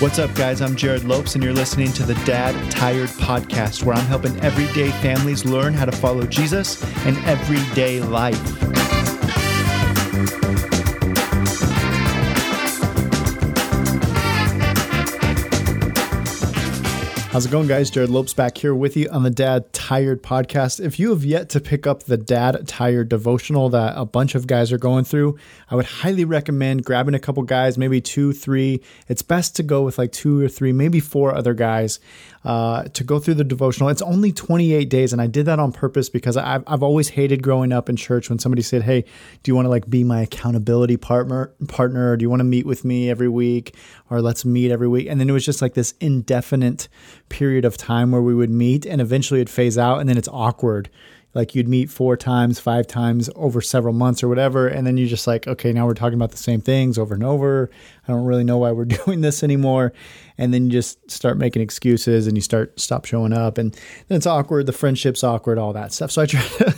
What's up, guys? I'm Jerrad Lopes, and you're listening to the Dad Tired Podcast, where I'm helping everyday families learn how to follow Jesus in everyday life. How's it going, guys? Jerrad Lopes back here with you on the Dad Tired podcast. If you have yet to pick up the Dad Tired devotional that a bunch of guys are going through, I would highly recommend grabbing a couple guys, maybe two, three. It's best to go with like two or three, maybe four other guys uh, to go through the devotional. It's only 28 days, and I did that on purpose because I've, I've always hated growing up in church when somebody said, "Hey, do you want to like be my accountability partner? Partner? Or do you want to meet with me every week, or let's meet every week?" And then it was just like this indefinite period of time where we would meet, and eventually it'd phase out, and then it's awkward like you'd meet four times, five times over several months or whatever. And then you're just like, okay, now we're talking about the same things over and over. I don't really know why we're doing this anymore. And then you just start making excuses and you start stop showing up. And then it's awkward. The friendship's awkward, all that stuff. So I try to,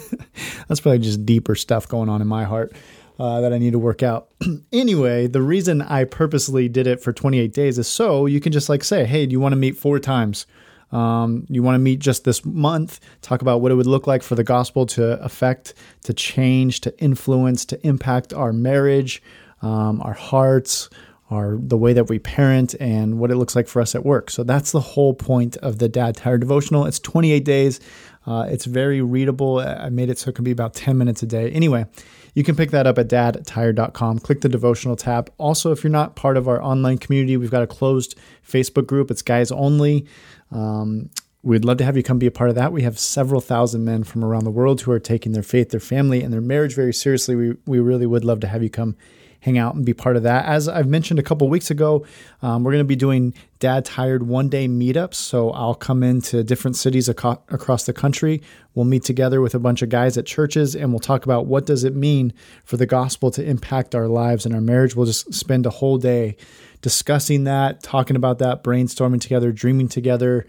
that's probably just deeper stuff going on in my heart. Uh, that I need to work out. anyway, the reason I purposely did it for 28 days is so you can just like say, hey, do you want to meet four times? Um, you want to meet just this month, talk about what it would look like for the gospel to affect, to change, to influence, to impact our marriage, um, our hearts, our the way that we parent, and what it looks like for us at work. So that's the whole point of the Dad Tired devotional. It's 28 days. Uh, it's very readable. I made it so it can be about 10 minutes a day. Anyway, you can pick that up at dadtired.com. Click the devotional tab. Also, if you're not part of our online community, we've got a closed Facebook group. It's guys only. Um, we'd love to have you come be a part of that. We have several thousand men from around the world who are taking their faith, their family, and their marriage very seriously. We, we really would love to have you come hang out and be part of that. As I've mentioned a couple weeks ago, um, we're going to be doing Dad Tired one day meetups. So I'll come into different cities across the country. We'll meet together with a bunch of guys at churches and we'll talk about what does it mean for the gospel to impact our lives and our marriage. We'll just spend a whole day discussing that, talking about that, brainstorming together, dreaming together,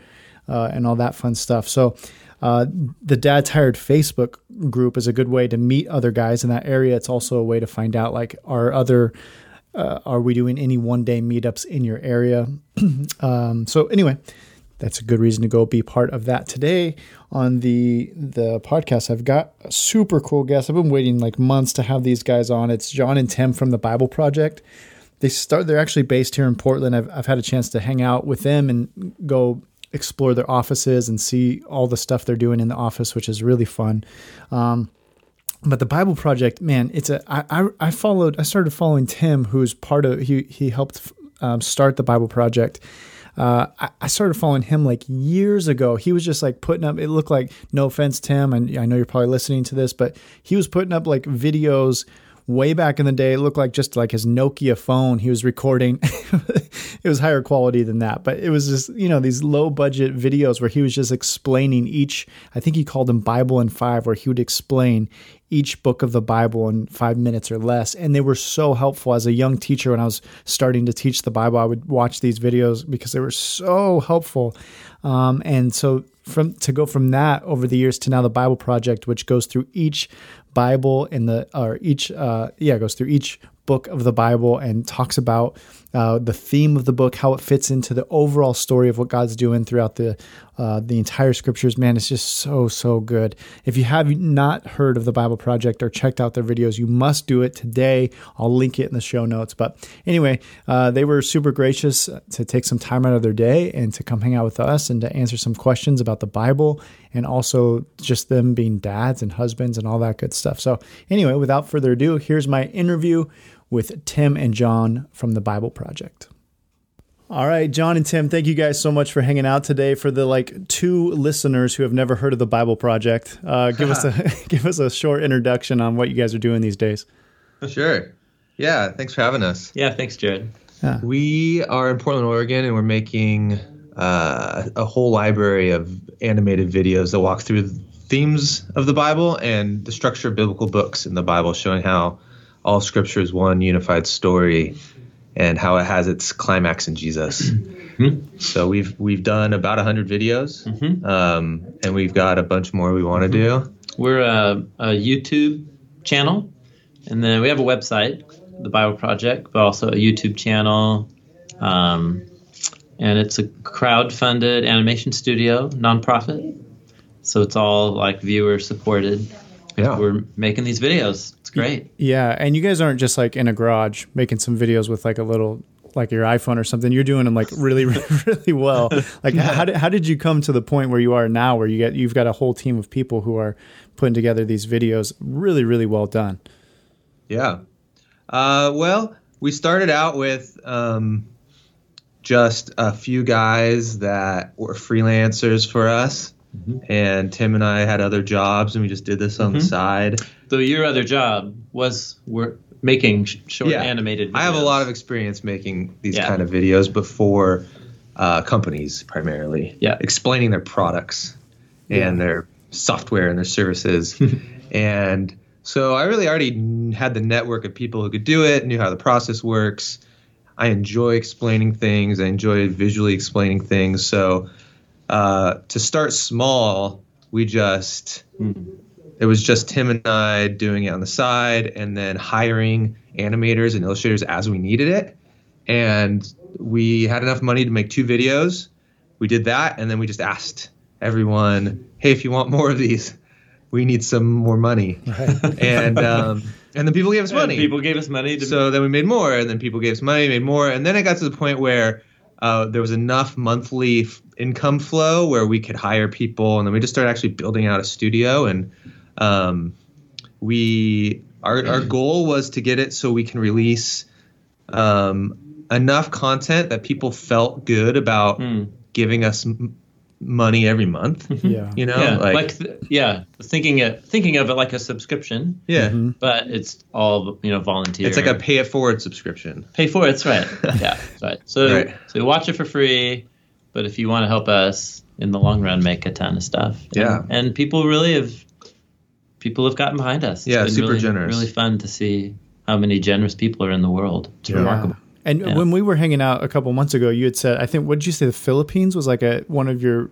uh, and all that fun stuff. So, uh, the Dad Tired Facebook group is a good way to meet other guys in that area. It's also a way to find out like are other uh, are we doing any one day meetups in your area? um, so anyway, that's a good reason to go be part of that today on the the podcast. I've got a super cool guest. I've been waiting like months to have these guys on. It's Jon and Tim from the Bible Project they start they're actually based here in Portland. I've I've had a chance to hang out with them and go explore their offices and see all the stuff they're doing in the office, which is really fun. Um, but the Bible Project, man, it's a I, I I followed I started following Tim, who's part of he he helped um, start the Bible Project. Uh, I, I, started following him like years ago. He was just like putting up. It looked like no offense, Tim, and I know you're probably listening to this, but he was putting up like videos way back in the day, it looked like just like his Nokia phone he was recording. it was higher quality than that, but it was just, you know, these low budget videos where he was just explaining each, I think he called them Bible in five, where he would explain each book of the Bible in five minutes or less. And they were so helpful. As a young teacher, when I was starting to teach the Bible, I would watch these videos because they were so helpful. Um, and so from to go from that over the years to now the Bible Project, which goes through each Bible in the or each uh, yeah goes through each book of the Bible and talks about uh, the theme of the book, how it fits into the overall story of what God's doing throughout the uh, the entire scriptures. Man, it's just so so good. If you have not heard of the Bible Project or checked out their videos, you must do it today. I'll link it in the show notes. But anyway, uh, they were super gracious to take some time out of their day and to come hang out with us and to answer some questions about the Bible and also just them being dads and husbands and all that good stuff. So anyway, without further ado, here's my interview with Tim and Jon from the Bible Project. All right, Jon and Tim, thank you guys so much for hanging out today. For the like two listeners who have never heard of the Bible Project, uh, give us a give us a short introduction on what you guys are doing these days. Sure. Yeah. Thanks for having us. Yeah. Thanks, Jerrad. Yeah. We are in Portland, Oregon, and we're making uh, a whole library of animated videos that walk through themes of the Bible and the structure of biblical books in the Bible, showing how all Scripture is one unified story and how it has its climax in Jesus. Mm-hmm. So we've we've done about hundred videos, mm-hmm. um, and we've got a bunch more we want to do. We're a, a, YouTube channel, and then we have a website, the Bible Project, but also a YouTube channel. Um, and it's a crowd-funded animation studio, nonprofit. So it's all like viewer supported. Yeah. We're making these videos. It's great. Yeah, and you guys aren't just like in a garage making some videos with like a little like your iPhone or something. You're doing them like really, really well. Like how did how did you come to the point where you are now, where you get you've got a whole team of people who are putting together these videos, really, really well done. Yeah. Uh, well, we started out with um, just a few guys that were freelancers for us. And Tim and I had other jobs, and we just did this on the side. Though your other job was we're making sh- short Yeah. animated. Videos. I have a lot of experience making these Yeah. kind of videos before uh, companies, primarily. Yeah. Explaining their products and their software and their services. and so I really already had the network of people who could do it, knew how the process works. I enjoy explaining things. I enjoy visually explaining things. So uh, to start small, we just it was just Tim and I doing it on the side, and then hiring animators and illustrators as we needed it. And we had enough money to make two videos. We did that, and then we just asked everyone, "Hey, if you want more of these, we need some more money." and um, and then people gave us And money. People gave us money to. So then we made more, and then people gave us money, made more, and then it got to the point where uh, there was enough monthly f- income flow where we could hire people, and then we just started actually building out a studio, and um, we our our goal was to get it so we can release um, enough content that people felt good about Hmm. giving us m- money every month. Mm-hmm. Yeah. You know, yeah, like, like, th- yeah, thinking it, thinking of it like a subscription, yeah. Mm-hmm. but it's all you know volunteer. It's like a pay it forward subscription. pay for it. That's right. Yeah, right. So Right. so you watch it for free, but if you want to help us in the long run, make a ton of stuff. And- Yeah. and, people really have people have gotten behind us. It's Yeah, been super really, generous. Really fun to see how many generous people are in the world. It's Yeah. remarkable. And Yeah. when we were hanging out a couple months ago, you had said, I think, what did you say? The Philippines was like a one of your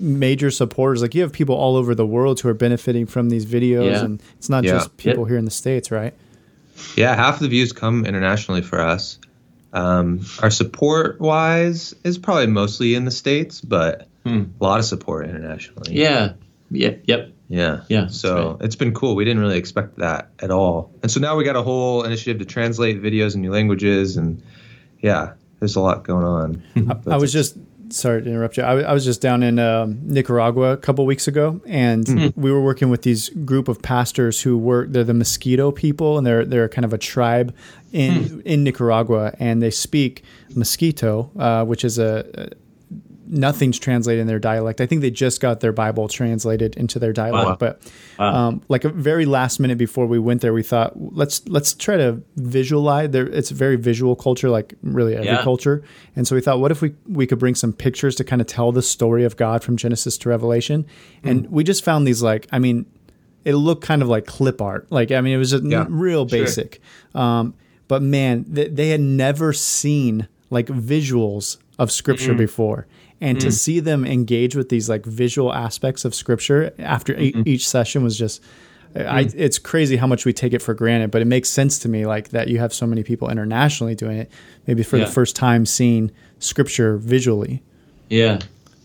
major supporters. Like you have people all over the world who are benefiting from these videos, Yeah. and it's not Yeah. just people Yep. here in the states, right? Yeah, half the views come internationally for us. Um, our support wise is probably mostly in the states, but Hmm. a lot of support internationally. Yeah. Yep. Yep. Yeah, Yeah, So right. it's been cool. We didn't really expect that at all, and so now we got a whole initiative to translate videos in new languages, and yeah, there's a lot going on. I was just sorry to interrupt you. I, I was just down in um, Nicaragua a couple weeks ago, and we were working with these group of pastors who work. They're the mosquito people, and they're they're kind of a tribe in in Nicaragua, and they speak mosquito, uh, which is a, a nothing's translated in their dialect. I think they just got their Bible translated into their dialect, Wow. but um, like a very last minute before we went there, we thought let's let's try to visualize. There, it's a very visual culture, like really every Yeah. culture. And so we thought, what if we we could bring some pictures to kind of tell the story of God from Genesis to Revelation? And we just found these like, I mean, it looked kind of like clip art. Like I mean, it was just Yeah, real sure. basic. Um, but man, th- they had never seen like visuals of scripture before. And to mm. see them engage with these like visual aspects of scripture after e- mm-hmm. each session was just I, mm. it's crazy how much we take it for granted, but it makes sense to me like that you have so many people internationally doing it, maybe for Yeah. the first time seeing scripture visually. Yeah.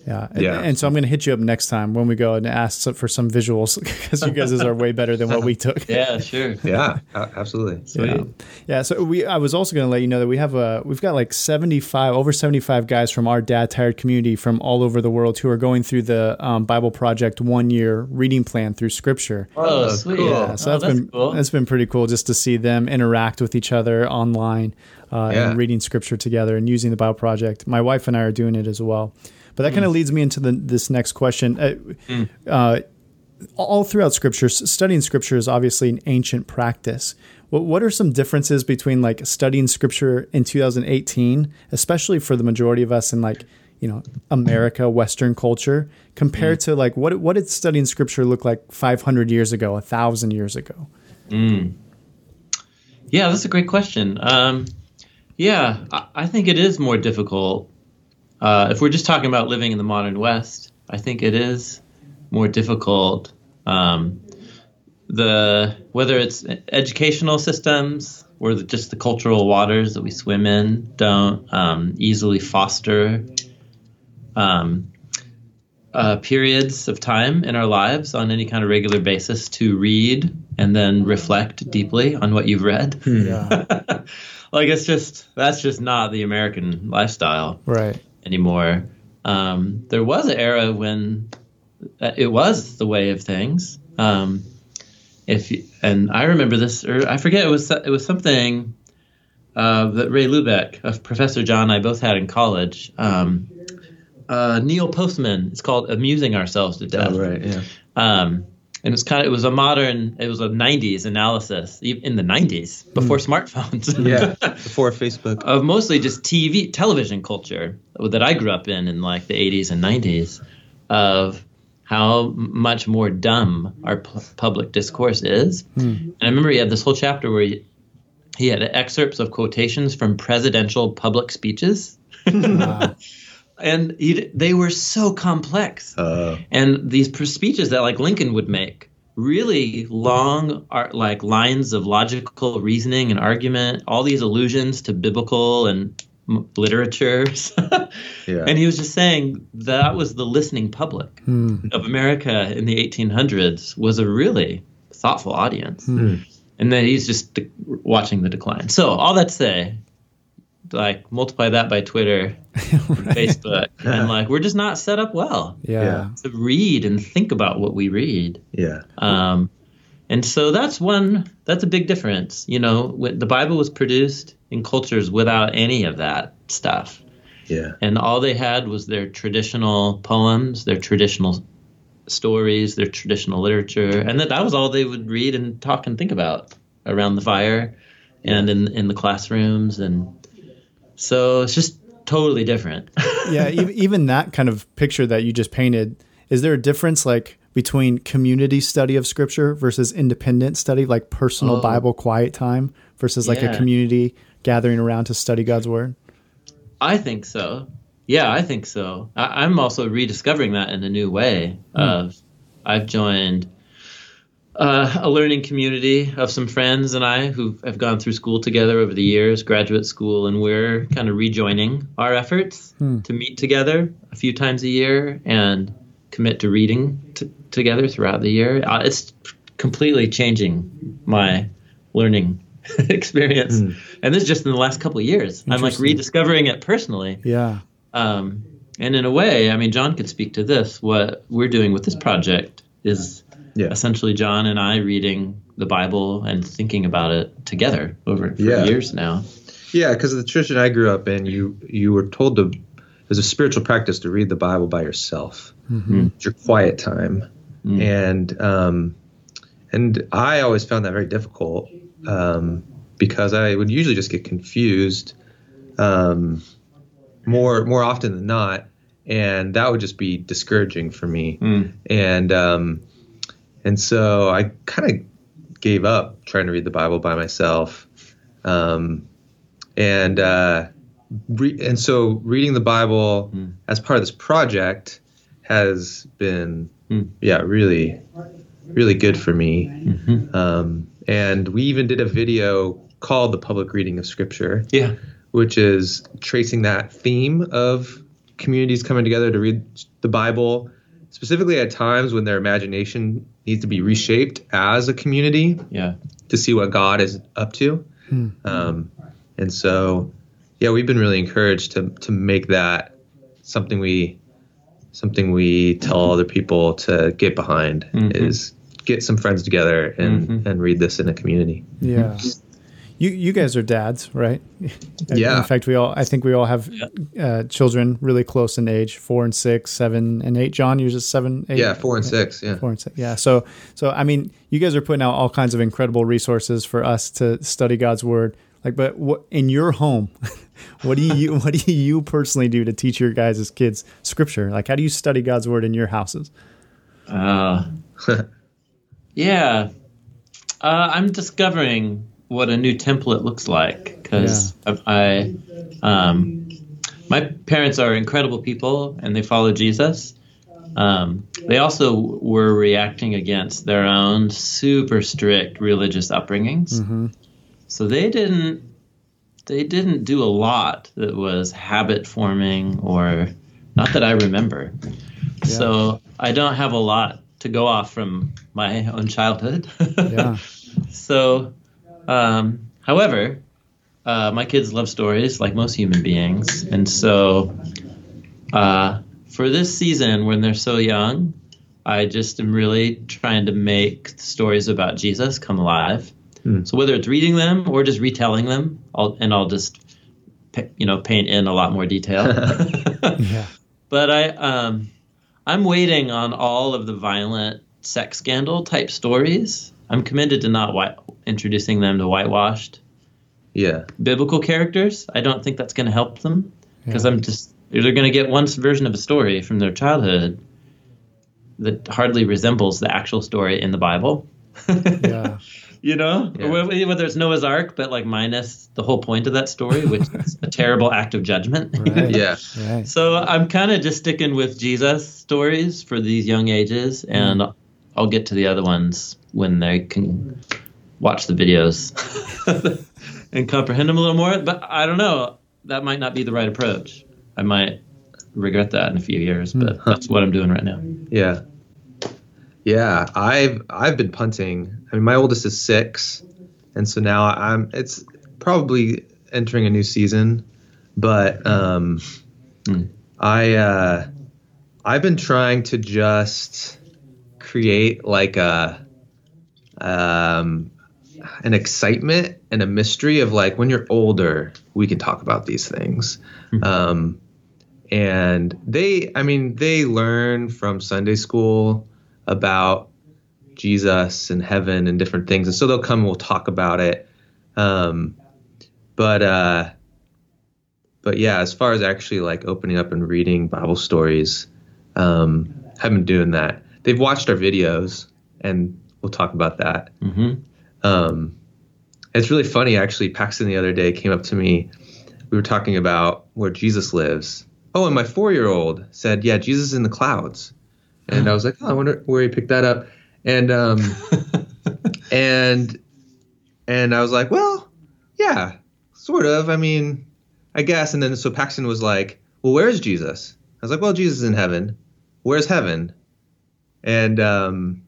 Yeah. And, Yeah. and so I'm going to hit you up next time when we go and ask for some visuals because you guys are way better than what we took. Yeah. Sure. yeah, a- absolutely. Yeah. Yeah. So we, I was also going to let you know that we have a, we've got like 75, over 75 guys from our dad tired community from all over the world who are going through the um, Bible Project one year reading plan through scripture. Oh, Oh, sweet. cool. Yeah, so Oh, that's been cool. that's been pretty cool just to see them interact with each other online uh, Yeah. and reading scripture together and using the Bible Project. My wife and I are doing it as well. But that kind of leads me into the, this next question. Uh, uh, all throughout Scripture, studying Scripture is obviously an ancient practice. What, what are some differences between like studying Scripture in 2018, especially for the majority of us in like you know America, Western culture, compared to like what what did studying Scripture look like 500 years ago, a thousand years ago? Yeah, that's a great question. Um, yeah, I, I think it is more difficult. Uh, if we're just talking about living in the modern West, I think it is more difficult. Um, the whether it's educational systems or the, just the cultural waters that we swim in don't um, easily foster um, uh, periods of time in our lives on any kind of regular basis to read and then reflect deeply on what you've read. Yeah. like it's just that's just not the American lifestyle right. Anymore. Um, there was an era when uh, it was the way of things. Um, if you, and I remember this, or I forget it was it was something uh, that Ray Lubeck, of Professor Jon, and I both had in college. Um, uh, Neil Postman. It's called "Amusing Ourselves to Death." Oh, right. Yeah. Um, and it's kind of it was a modern it was a 90s analysis in the 90s hmm. before smartphones Yeah. Before Facebook. of mostly just tv television culture that i grew up in in like the 80s and 90s of how much more dumb our pu- public discourse is hmm. and i remember he had this whole chapter where he, he had excerpts of quotations from presidential public speeches Wow. And he, they were so complex Uh, and these speeches that like Lincoln would make, really long, are like lines of logical reasoning and argument, all these allusions to biblical and m- literature. yeah. And he was just saying that was the listening public Hmm. of America in the 1800s was a really thoughtful audience. And then he's just de- watching the decline. So all that to say, like multiply that by Twitter, Facebook, and like we're just not set up well Yeah. to read and think about what we read. yeah. Um, and so that's one that's a big difference. You know, when the Bible was produced in cultures without any of that stuff, Yeah. and all they had was their traditional poems, their traditional stories, their traditional literature, and that that was all they would read and talk and think about around the fire and in in the classrooms and so it's just totally different. yeah, even, even that kind of picture that you just painted, is there a difference like between community study of scripture versus independent study, like personal Oh. Bible quiet time versus like a community gathering around to study God's word? I think so. Yeah, I think so. I, I'm also rediscovering that in a new way. Hmm. Of I've joined uh, a learning community of some friends and I who have gone through school together over the years, graduate school, and we're kind of rejoining our efforts to meet together a few times a year and commit to reading t- together throughout the year. Uh, it's completely changing my learning experience, and this is just in the last couple of years. I'm like rediscovering it personally. Yeah. Um, and in a way, I mean, Jon could speak to this. What we're doing with this project is Yeah. essentially John and I reading the Bible and thinking about it together over for Yeah. years now. Yeah, because the tradition I grew up in, you you were told to as a spiritual practice to read the Bible by yourself. It's your quiet time, Mm. and um, and I always found that very difficult um, because I would usually just get confused um, more more often than not, and that would just be discouraging for me. Mm. And um, and so I kind of gave up trying to read the Bible by myself. Um, and uh, re- and so reading the Bible Mm. as part of this project has been Mm. yeah really really good for me. Mhm. Um, and we even did a video called "The Public Reading of Scripture," Yeah. which is tracing that theme of communities coming together to read the Bible, specifically at times when their imagination needs to be reshaped as a community Yeah. to see what God is up to. Um, and so, yeah, we've been really encouraged to to make that something we something we tell other people to get behind Mhm. is get some friends together and Mhm. and read this in a community. Yeah. You you guys are dads, right? Yeah. In fact, we all I think we all have uh, children really close in age, four and six, seven and eight. Jon, you're just seven, eight. Yeah, four and six. Yeah. Four and six. Yeah. So so I mean, you guys are putting out all kinds of incredible resources for us to study God's word. Like, but what in your home? what do you what do you personally do to teach your guys' kids scripture? Like, how do you study God's word in your houses? Uh, yeah. Uh, I'm discovering what a new template looks like because I, um, my parents are incredible people and they follow Jesus. Um, they also were reacting against their own super strict religious upbringings. Mm-hmm. so they didn't they didn't do a lot that was habit forming or not that I remember. So I don't have a lot to go off from my own childhood. Yeah. so, um, however, uh, my kids love stories like most human beings, and so uh, for this season, when they're so young, I just am really trying to make stories about Jesus come alive. Hmm. So whether it's reading them or just retelling them, I'll, and I'll just you know paint in a lot more detail. Yeah. but I um, I'm waiting on all of the violent sex scandal type stories. I'm committed to not white, introducing them to whitewashed Yeah. biblical characters. I don't think that's going to help them because Yeah. I'm just they're going to get one version of a story from their childhood that hardly resembles the actual story in the Bible. Yeah. You know, Yeah. Whether whether it's Noah's Ark, but like minus the whole point of that story, which is a terrible act of judgment. Right. Yeah. Right. So I'm kind of just sticking with Jesus stories for these young ages, and mm-hmm. I'll get to the other ones when they can watch the videos and comprehend them a little more. But I don't know. That might not be the right approach. I might regret that in a few years, but that's what I'm doing right now. Yeah. Yeah, I've I've been punting. I mean, my oldest is six, and so now I'm. It's probably entering a new season, but um, Hmm. I uh, I've been trying to just create like a um an excitement and a mystery of like when you're older, we can talk about these things. Um, and they i mean they learn from sunday school about jesus and heaven and different things and so they'll come and we'll talk about it. Um, but uh, but yeah as far as actually like opening up and reading bible stories um, haven't been doing that. They've watched our videos and we'll talk about that hmm um, it's really funny actually. Paxton the other day came up to me. We were talking about where Jesus lives. Oh, and my four-year-old said, "Yeah, Jesus is in the clouds," and I was like, "Oh, I wonder where he picked that up." And um, and and I was like, "Well, yeah, sort of. I mean, I guess." And then so Paxton was like, "Well, where's Jesus?" I was like, "Well, Jesus is in heaven. Where's heaven?" And um,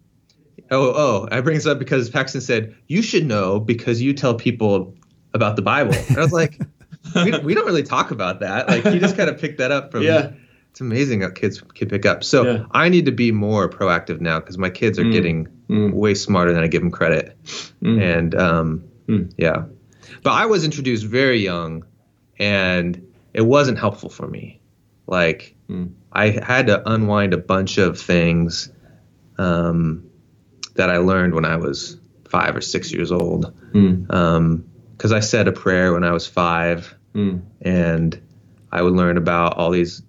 Oh, oh, I bring this up because Paxton said, You should know because you tell people about the Bible. And I was like, we, we don't really talk about that. Like, he just kind of picked that up from. Yeah. It's amazing how kids can pick up. So Yeah. I need to be more proactive now because my kids are Mm. getting Mm. way smarter than I give them credit. Mm. And um, Mm. yeah. But I was introduced very young and it wasn't helpful for me. Like, Mm. I had to unwind a bunch of things um, that I learned when I was five or six years old. Mm. Because I said a prayer when I was five, Mm. and I would learn about all these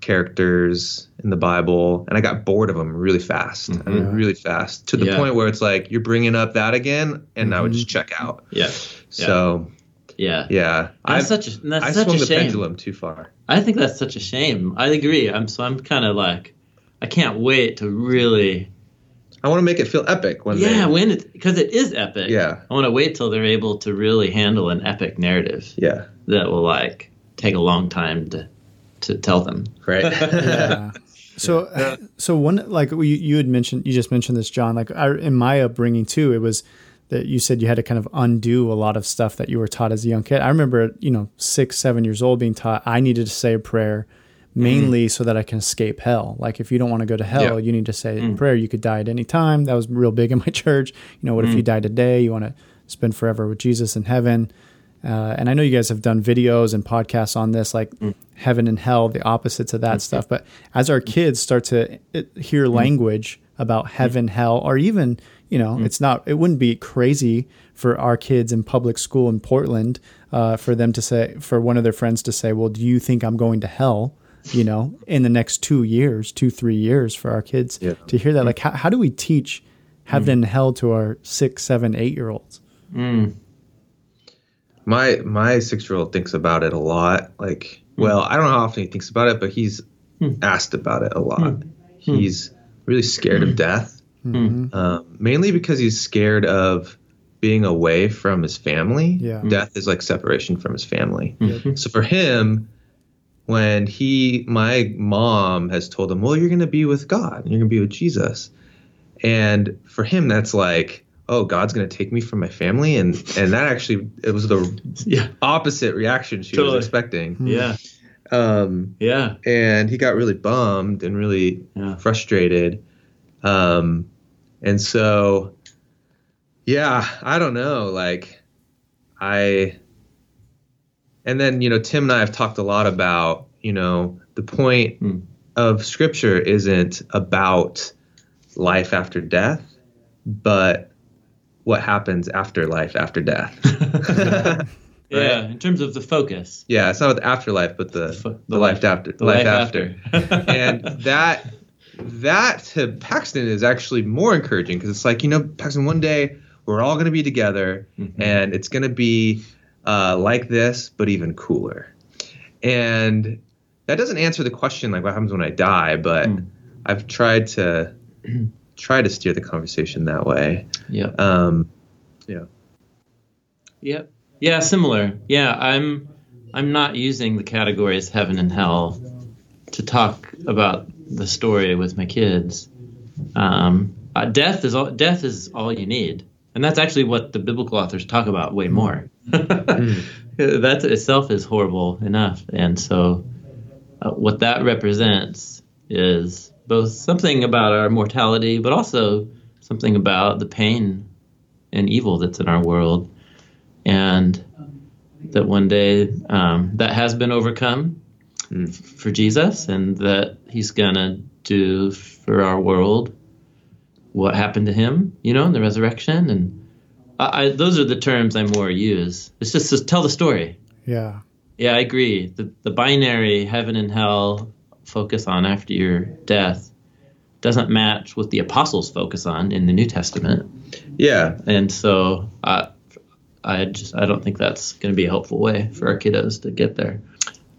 characters in the Bible, and I got bored of them really fast. I mean, Mhm. really fast to the Yeah. point where it's like you're bringing up that again, and I would just check out. Yeah. So Yeah. yeah, I That's such a that's I such swung a the shame. pendulum too far. I think that's such a shame. I agree. I'm so I'm kind of like I can't wait to really I want to make it feel epic when yeah they, when it because it is epic. Yeah. I want to wait till they're able to really handle an epic narrative yeah, that will like take a long time to to tell them. right. yeah. So, so one like you, you had mentioned, you just mentioned this, Jon. Like I, in my upbringing too, it was that you said you had to kind of undo a lot of stuff that you were taught as a young kid. I remember, you know, six, seven years old, being taught I needed to say a prayer Mm-hmm. mainly so that I can escape hell. Like if you don't want to go to hell, Yeah. you need to say in prayer. You could die at any time. That was real big in my church. You know, what if you mm. die today? You want to spend forever with Jesus in heaven. Uh, and I know you guys have done videos and podcasts on this, like mm. heaven and hell, the opposites of that stuff. But as our kids start to uh, hear language about heaven, hell, or even, you know, it's not, it wouldn't be crazy for our kids in public school in Portland uh, for them to say, for one of their friends to say, well, do you think I'm going to hell? You know, in the next two years, two, three years for our kids Yeah. to hear that. Like, how, how do we teach heaven and mm. hell to our six, seven, eight year olds? Mm. my my six year old thinks about it a lot. Like, mm. well, I don't know how often he thinks about it, but he's hmm. asked about it a lot. Hmm. Hmm. He's really scared of death, um, mainly because he's scared of being away from his family. Yeah. Death is like separation from his family. So for him, when he, my mom has told him, well, you're going to be with God, you're going to be with Jesus. And for him, that's like, oh, God's going to take me from my family. And, and that actually, it was the Yeah. opposite reaction she Totally. was expecting. Yeah. Um, Yeah. and he got really bummed and really Yeah. frustrated. Um, and so, yeah, I don't know. Like, I, and then, you know, Tim and I have talked a lot about, you know, the point Hmm. of scripture isn't about life after death, but what happens after life after death. Yeah. In terms of the focus. yeah, it's not the afterlife, but the, fo- the, life after. The life, life after. after. and that that to Paxton is actually more encouraging because it's like you know Paxton one day we're all going to be together Mhm. and it's going to be uh, like this but even cooler and that doesn't answer the question like what happens when I die but Mm. I've tried to try to steer the conversation that way Yep. um, yeah Yep. Yeah, similar. Yeah, I'm I'm not using the categories heaven and hell to talk about the story with my kids. Um, uh, death is all death is all you need, and that's actually what the biblical authors talk about way more. that itself is horrible enough, and so uh, what that represents is both something about our mortality, but also something about the pain and evil that's in our world and that one day um, that has been overcome Mm. f- for Jesus, and that He's gonna do for our world what happened to Him, you know, in the resurrection. And I, I, those are the terms I more use. It's just to tell the story. Yeah. Yeah, I agree. The the binary heaven and hell focus on after your death doesn't match what the apostles focus on in the New Testament yeah and so I, I just I don't think that's going to be a helpful way for our kiddos to get there.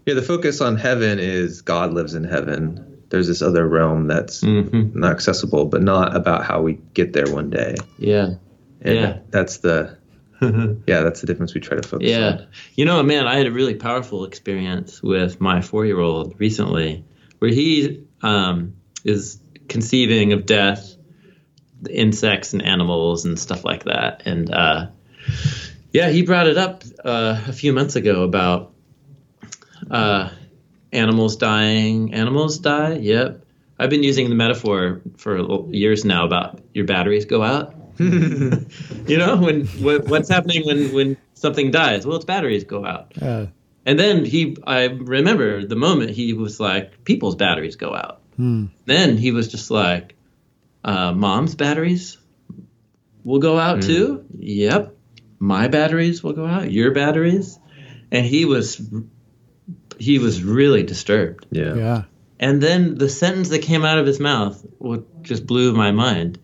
yeah the focus on heaven is God lives in heaven there's this other realm that's Mm-hmm. not accessible, but not about how we get there one day. Yeah, And Yeah. that's the yeah, that's the difference we try to focus yeah. on. You know, man, I had a really powerful experience with my four-year-old recently, where he um, is conceiving of death, insects and animals and stuff like that, and uh, yeah, he brought it up uh, a few months ago about uh, animals dying. Animals die. Yep. I've been using the metaphor for years now about your batteries go out. you know, when what, what's happening when when something dies? Well, its batteries go out. Uh, And then he, I remember the moment he was like, people's batteries go out. hmm. Then he was just like, uh, mom's batteries will go out Mm. too. Yep, my batteries will go out. Your batteries, and he was, he was really disturbed. Yeah. Yeah. And then the sentence that came out of his mouth what just blew my mind.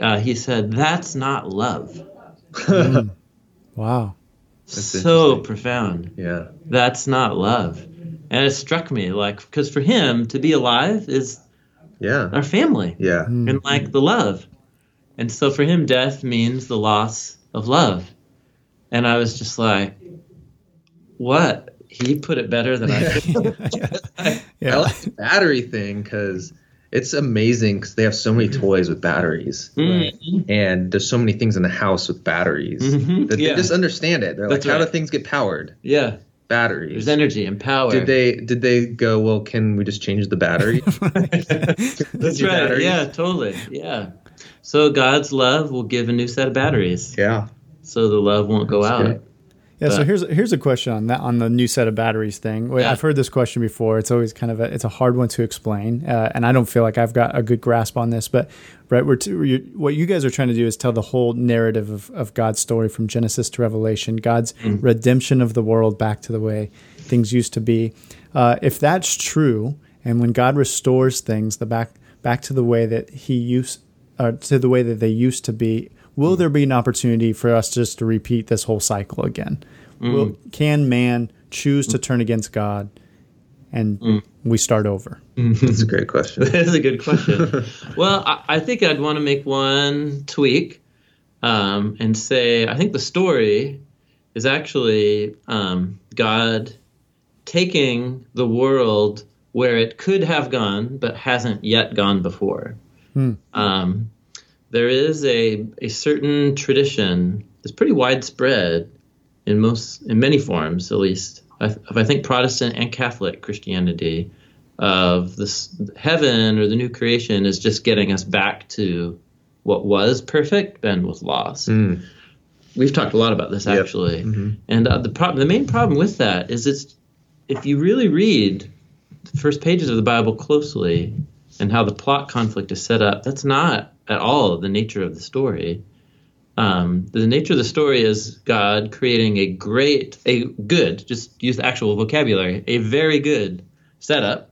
Uh, he said, "That's not love." Hmm. Wow. That's so profound. Yeah. That's not love. And it struck me like because for him to be alive is Yeah. our family Yeah. Hmm. and like the love. And so for him death means the loss of love. And I was just like what? He put it better than I could. I Yeah. like the battery thing because it's amazing because they have so many toys with batteries. Mhm. And there's so many things in the house with batteries Mhm. that Yeah. they just understand it. They're That's like, how do things get powered? Yeah, Batteries. there's energy and power. Did they did they go? Well, can we just change the battery? That's right. batteries? Yeah, totally. Yeah. So God's love will give a new set of batteries. yeah. So the love won't go That's out. great. Yeah, so here's here's a question on that on the new set of batteries thing. Wait, Yeah. I've heard this question before. It's always kind of a it's a hard one to explain, uh, and I don't feel like I've got a good grasp on this. But right, we're to, you, what you guys are trying to do is tell the whole narrative of, of God's story from Genesis to Revelation, God's redemption of the world back to the way things used to be. Uh, if that's true, and when God restores things, the back back to the way that He used uh, to the way that they used to be, will there be an opportunity for us just to repeat this whole cycle again? Will, can man choose to turn against God and we start over? That's a great question. That's a good question. well, I, I think I'd want to make one tweak um, and say, I think the story is actually um, God taking the world where it could have gone but hasn't yet gone before. Hmm. Um, there is a, a certain tradition that's pretty widespread in most in many forms at least of I think Protestant and Catholic Christianity of this heaven or the new creation is just getting us back to what was perfect and was lost. Mm. We've talked a lot about this Yep. actually, Mhm. and uh, the problem, the main problem with that is it's if you really read the first pages of the Bible closely and how the plot conflict is set up, that's not at all the nature of the story. Um, the nature of the story is God creating a great, a good, just use the actual vocabulary, a very good setup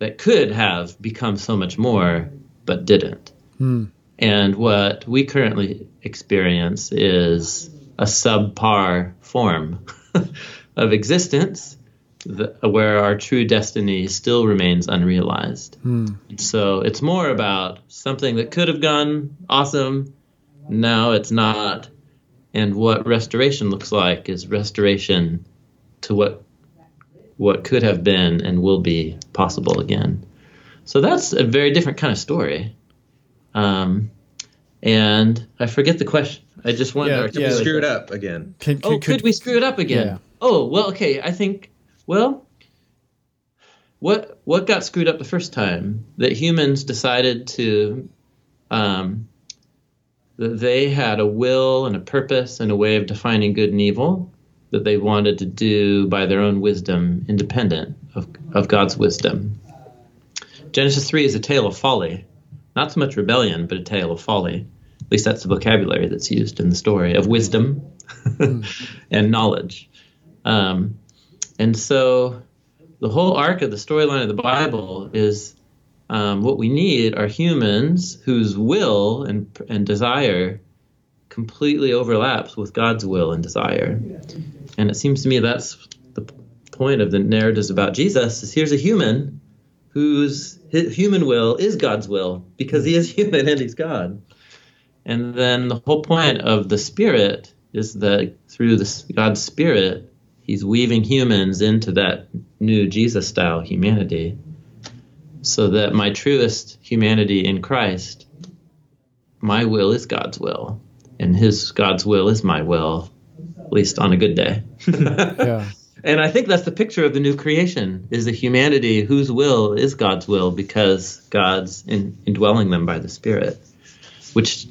that could have become so much more, but didn't. Hmm. And what we currently experience is a subpar form of existence th- where our true destiny still remains unrealized. Hmm. So it's more about something that could have gone awesome, now it's not. And what restoration looks like is restoration to what what could have been and will be possible again. So that's a very different kind of story. Um, and I forget the question. I just wanted Yeah, to yeah. articulate Screw it up again. Can, Oh, could, we screw it up again? Yeah. Oh, well, okay. I think, well, what what got screwed up the first time? That humans decided to, um, that they had a will and a purpose and a way of defining good and evil that they wanted to do by their own wisdom, independent of of God's wisdom. Genesis three is a tale of folly, not so much rebellion, but a tale of folly. At least that's the vocabulary that's used in the story of wisdom and knowledge. Um, and so the whole arc of the storyline of the Bible is um, what we need are humans whose will and, and desire completely overlaps with God's will and desire. And it seems to me that's the point of the narratives about Jesus is here's a human whose human will is God's will because he is human and he's God. And then the whole point of the Spirit is that through this God's Spirit, He's weaving humans into that new Jesus style humanity, so that my truest humanity in Christ, my will is God's will, and His God's will is my will, at least on a good day. Yeah. And I think that's the picture of the new creation is a humanity whose will is God's will because God's in, indwelling them by the Spirit, which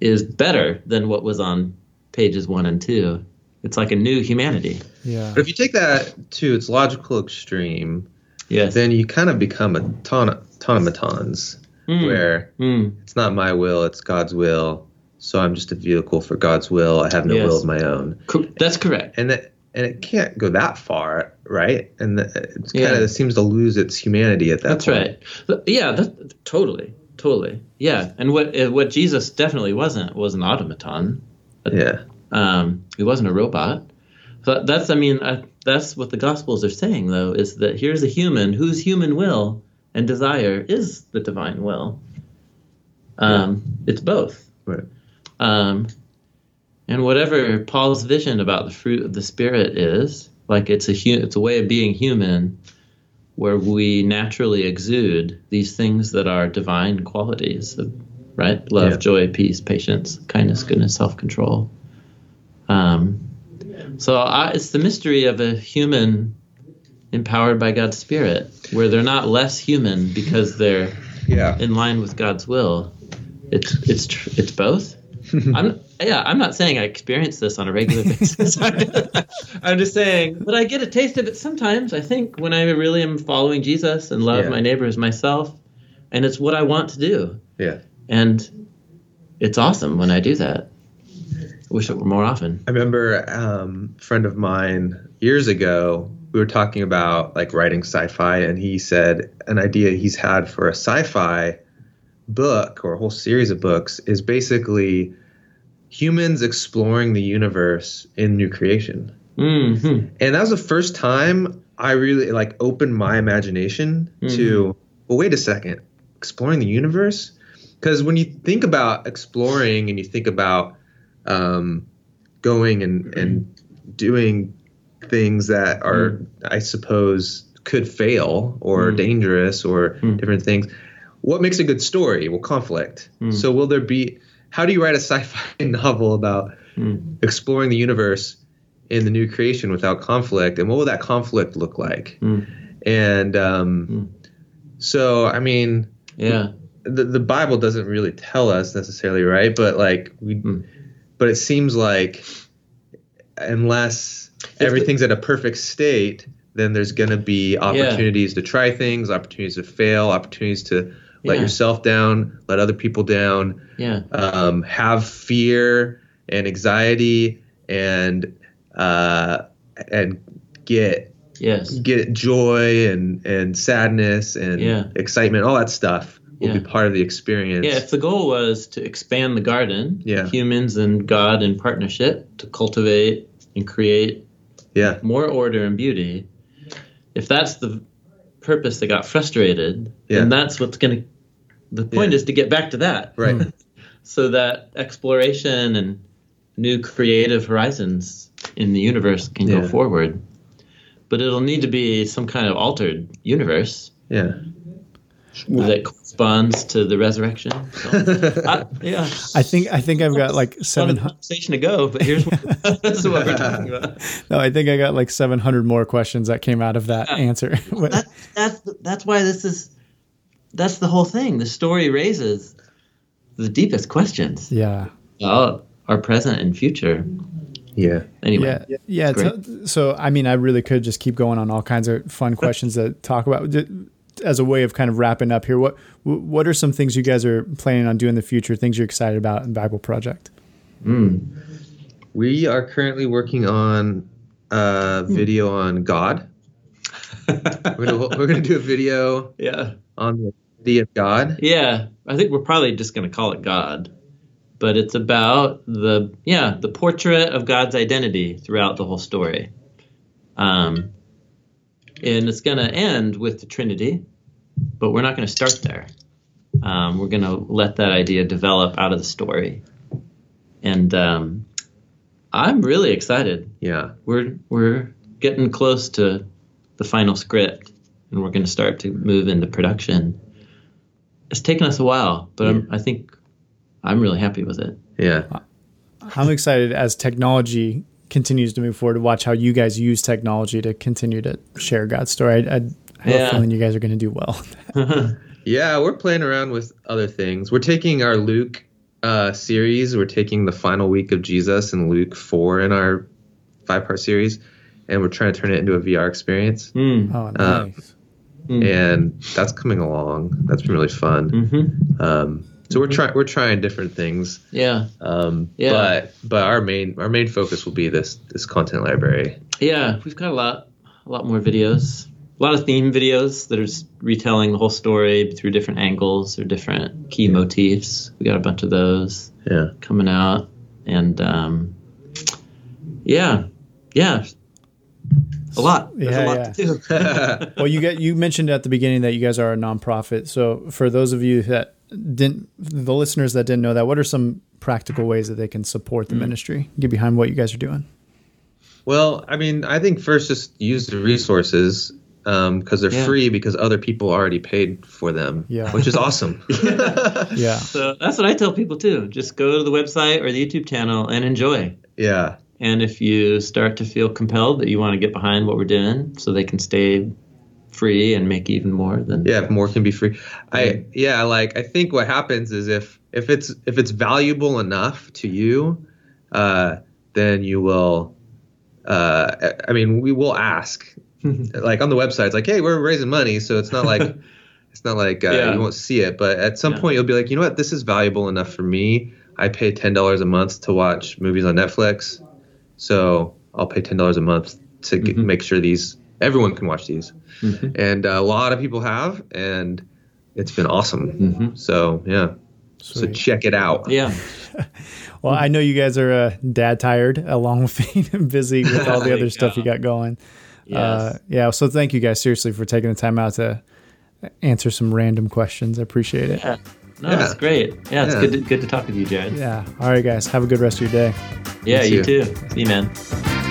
is better than what was on pages one and two. It's like a new humanity. Yeah. But if you take that to its logical extreme, Yes. then you kind of become auton- automatons, Mm. where Mm. it's not my will, it's God's will. So I'm just a vehicle for God's will. I have no Yes. will of my own. Cor- That's correct. And that, and it can't go that far, right? And the, it kind Yeah. of seems to lose its humanity at that That's point. right. Yeah, that, totally, totally. Yeah, and what uh, what Jesus definitely wasn't was an automaton. Yeah. Um, he wasn't a robot. So that's, I mean, I, that's what the Gospels are saying, though, is that here's a human whose human will and desire is the divine will. Um, It's both. Right. Um, and whatever Paul's vision about the fruit of the Spirit is, like it's a hu- it's a way of being human, where we naturally exude these things that are divine qualities, of, right? Love, Yeah. joy, peace, patience, kindness, goodness, self control. Um, so I, it's the mystery of a human empowered by God's Spirit, where they're not less human because they're Yeah. in line with God's will. It's it's tr- it's both. I'm yeah. I'm not saying I experience this on a regular basis. I'm just saying, but I get a taste of it sometimes. I think when I really am following Jesus and love Yeah. my neighbor as myself, and it's what I want to do, Yeah. and it's awesome when I do that. I wish it were more often. I remember um, a friend of mine years ago. We were talking about like writing sci-fi, and he said an idea he's had for a sci-fi book or a whole series of books is basically humans exploring the universe in new creation. hmm And that was the first time I really like opened my imagination to, well, wait a second, exploring the universe? because when you think about exploring and you think about um, going and and doing things that are, I suppose, could fail or Mm. dangerous or Mm. different things. What makes a good story? Well, conflict. Mm. So, will there be? How do you write a sci-fi novel about Mm. exploring the universe in the new creation without conflict? And what will that conflict look like? Mm. And um, Mm. so, I mean, Yeah. the, the Bible doesn't really tell us necessarily, right? But like we, Mm. But it seems like unless everything's at a perfect state, then there's going to be opportunities to try things, opportunities to fail, opportunities to let Yeah. yourself down, let other people down, Yeah. um, have fear and anxiety, and uh, and get Yes. get joy and and sadness and Yeah. excitement, all that stuff will be part of the experience. Yeah, if the goal was to expand the garden, Yeah. humans and God in partnership to cultivate and create yeah, more order and beauty, if that's the purpose that got frustrated, Yeah. then that's what's going to. The point Yeah. is to get back to that, right. so that exploration and new creative horizons in the universe can Yeah. go forward. But it'll need to be some kind of altered universe Yeah. That uh, corresponds to the resurrection. So, I, yeah. I think I think I've got like Fun seven. conversation to go, but here's what, that's what we're talking about. No, I think I got like seven hundred more questions that came out of that answer. That's that's that's why this is that's the whole thing. The story raises the deepest questions yeah, about our present and future. Yeah. Anyway, yeah, yeah. Great. So, so I mean, I really could just keep going on all kinds of fun questions to talk about. D- As a way of kind of wrapping up here, what what are some things you guys are planning on doing in the future? Things you're excited about in Bible Project? We are currently working on a video on God. We're gonna we're gonna do a video yeah, on the identity of God. yeah. I think we're probably just going to call it God, but it's about the yeah the portrait of God's identity throughout the whole story. Um, and it's going to end with the Trinity, but we're not going to start there. Um, we're going to let that idea develop out of the story, and um, I'm really excited. Yeah. We're we're getting close to the final script, and we're going to start to move into production. It's taken us a while, but I'm, I think I'm really happy with it. Yeah. I'm excited as technology continues to move forward to watch how you guys use technology to continue to share God's story. I, I have a feeling you guys are going to do well. Yeah, we're playing around with other things. We're taking our Luke uh, series. We're taking the final week of Jesus and Luke four in our five part series, and we're trying to turn it into a VR experience. Mm. Oh, Uh, nice. And that's coming along. That's been really fun. hmm Um, so we're trying we're trying different things. Yeah, Um, Yeah. But but our main our main focus will be this this content library. yeah. We've got a lot, a lot more videos, a lot of theme videos that are retelling the whole story through different angles or different key motifs. We got a bunch of those Yeah. coming out, and um, yeah, yeah, a lot. There's Yeah, a lot yeah. to do. well, you get you mentioned at the beginning that you guys are a nonprofit. So for those of you that didn't, the listeners that didn't know that, what are some practical ways that they can support the Mm. ministry, get behind what you guys are doing? Well, I mean, I think first just use the resources because they're Yeah. free because other people already paid for them. Yeah. Which is awesome. Yeah, So that's what I tell people too. Just go to the website or the YouTube channel and enjoy. yeah. And if you start to feel compelled that you want to get behind what we're doing so they can stay free and make even more, then Yeah. If more can be free. I yeah. Like I think what happens is if if it's if it's valuable enough to you, uh, then you will. Uh, I mean, we will ask. like on the website, it's like, hey, we're raising money, so it's not like it's not like uh, Yeah. you won't see it, but at some Yeah. point you'll be like, you know what, this is valuable enough for me. I pay ten dollars a month to watch movies on Netflix, so I'll pay ten dollars a month to get, Mhm. make sure these everyone can watch these, Mhm. and uh, a lot of people have, and it's been awesome. Mhm. So yeah, so check it out. yeah, Well, I know you guys are uh, dad tired, along with being busy with all the other you stuff you got going. yes, Uh, yeah, so thank you guys seriously for taking the time out to answer some random questions. I appreciate it. yeah. No, Yeah. that's great. Yeah, it's Yeah. good to, good to talk with you, Jerrad. Yeah. All right, guys. Have a good rest of your day. Yeah, You you too. too. See you, man.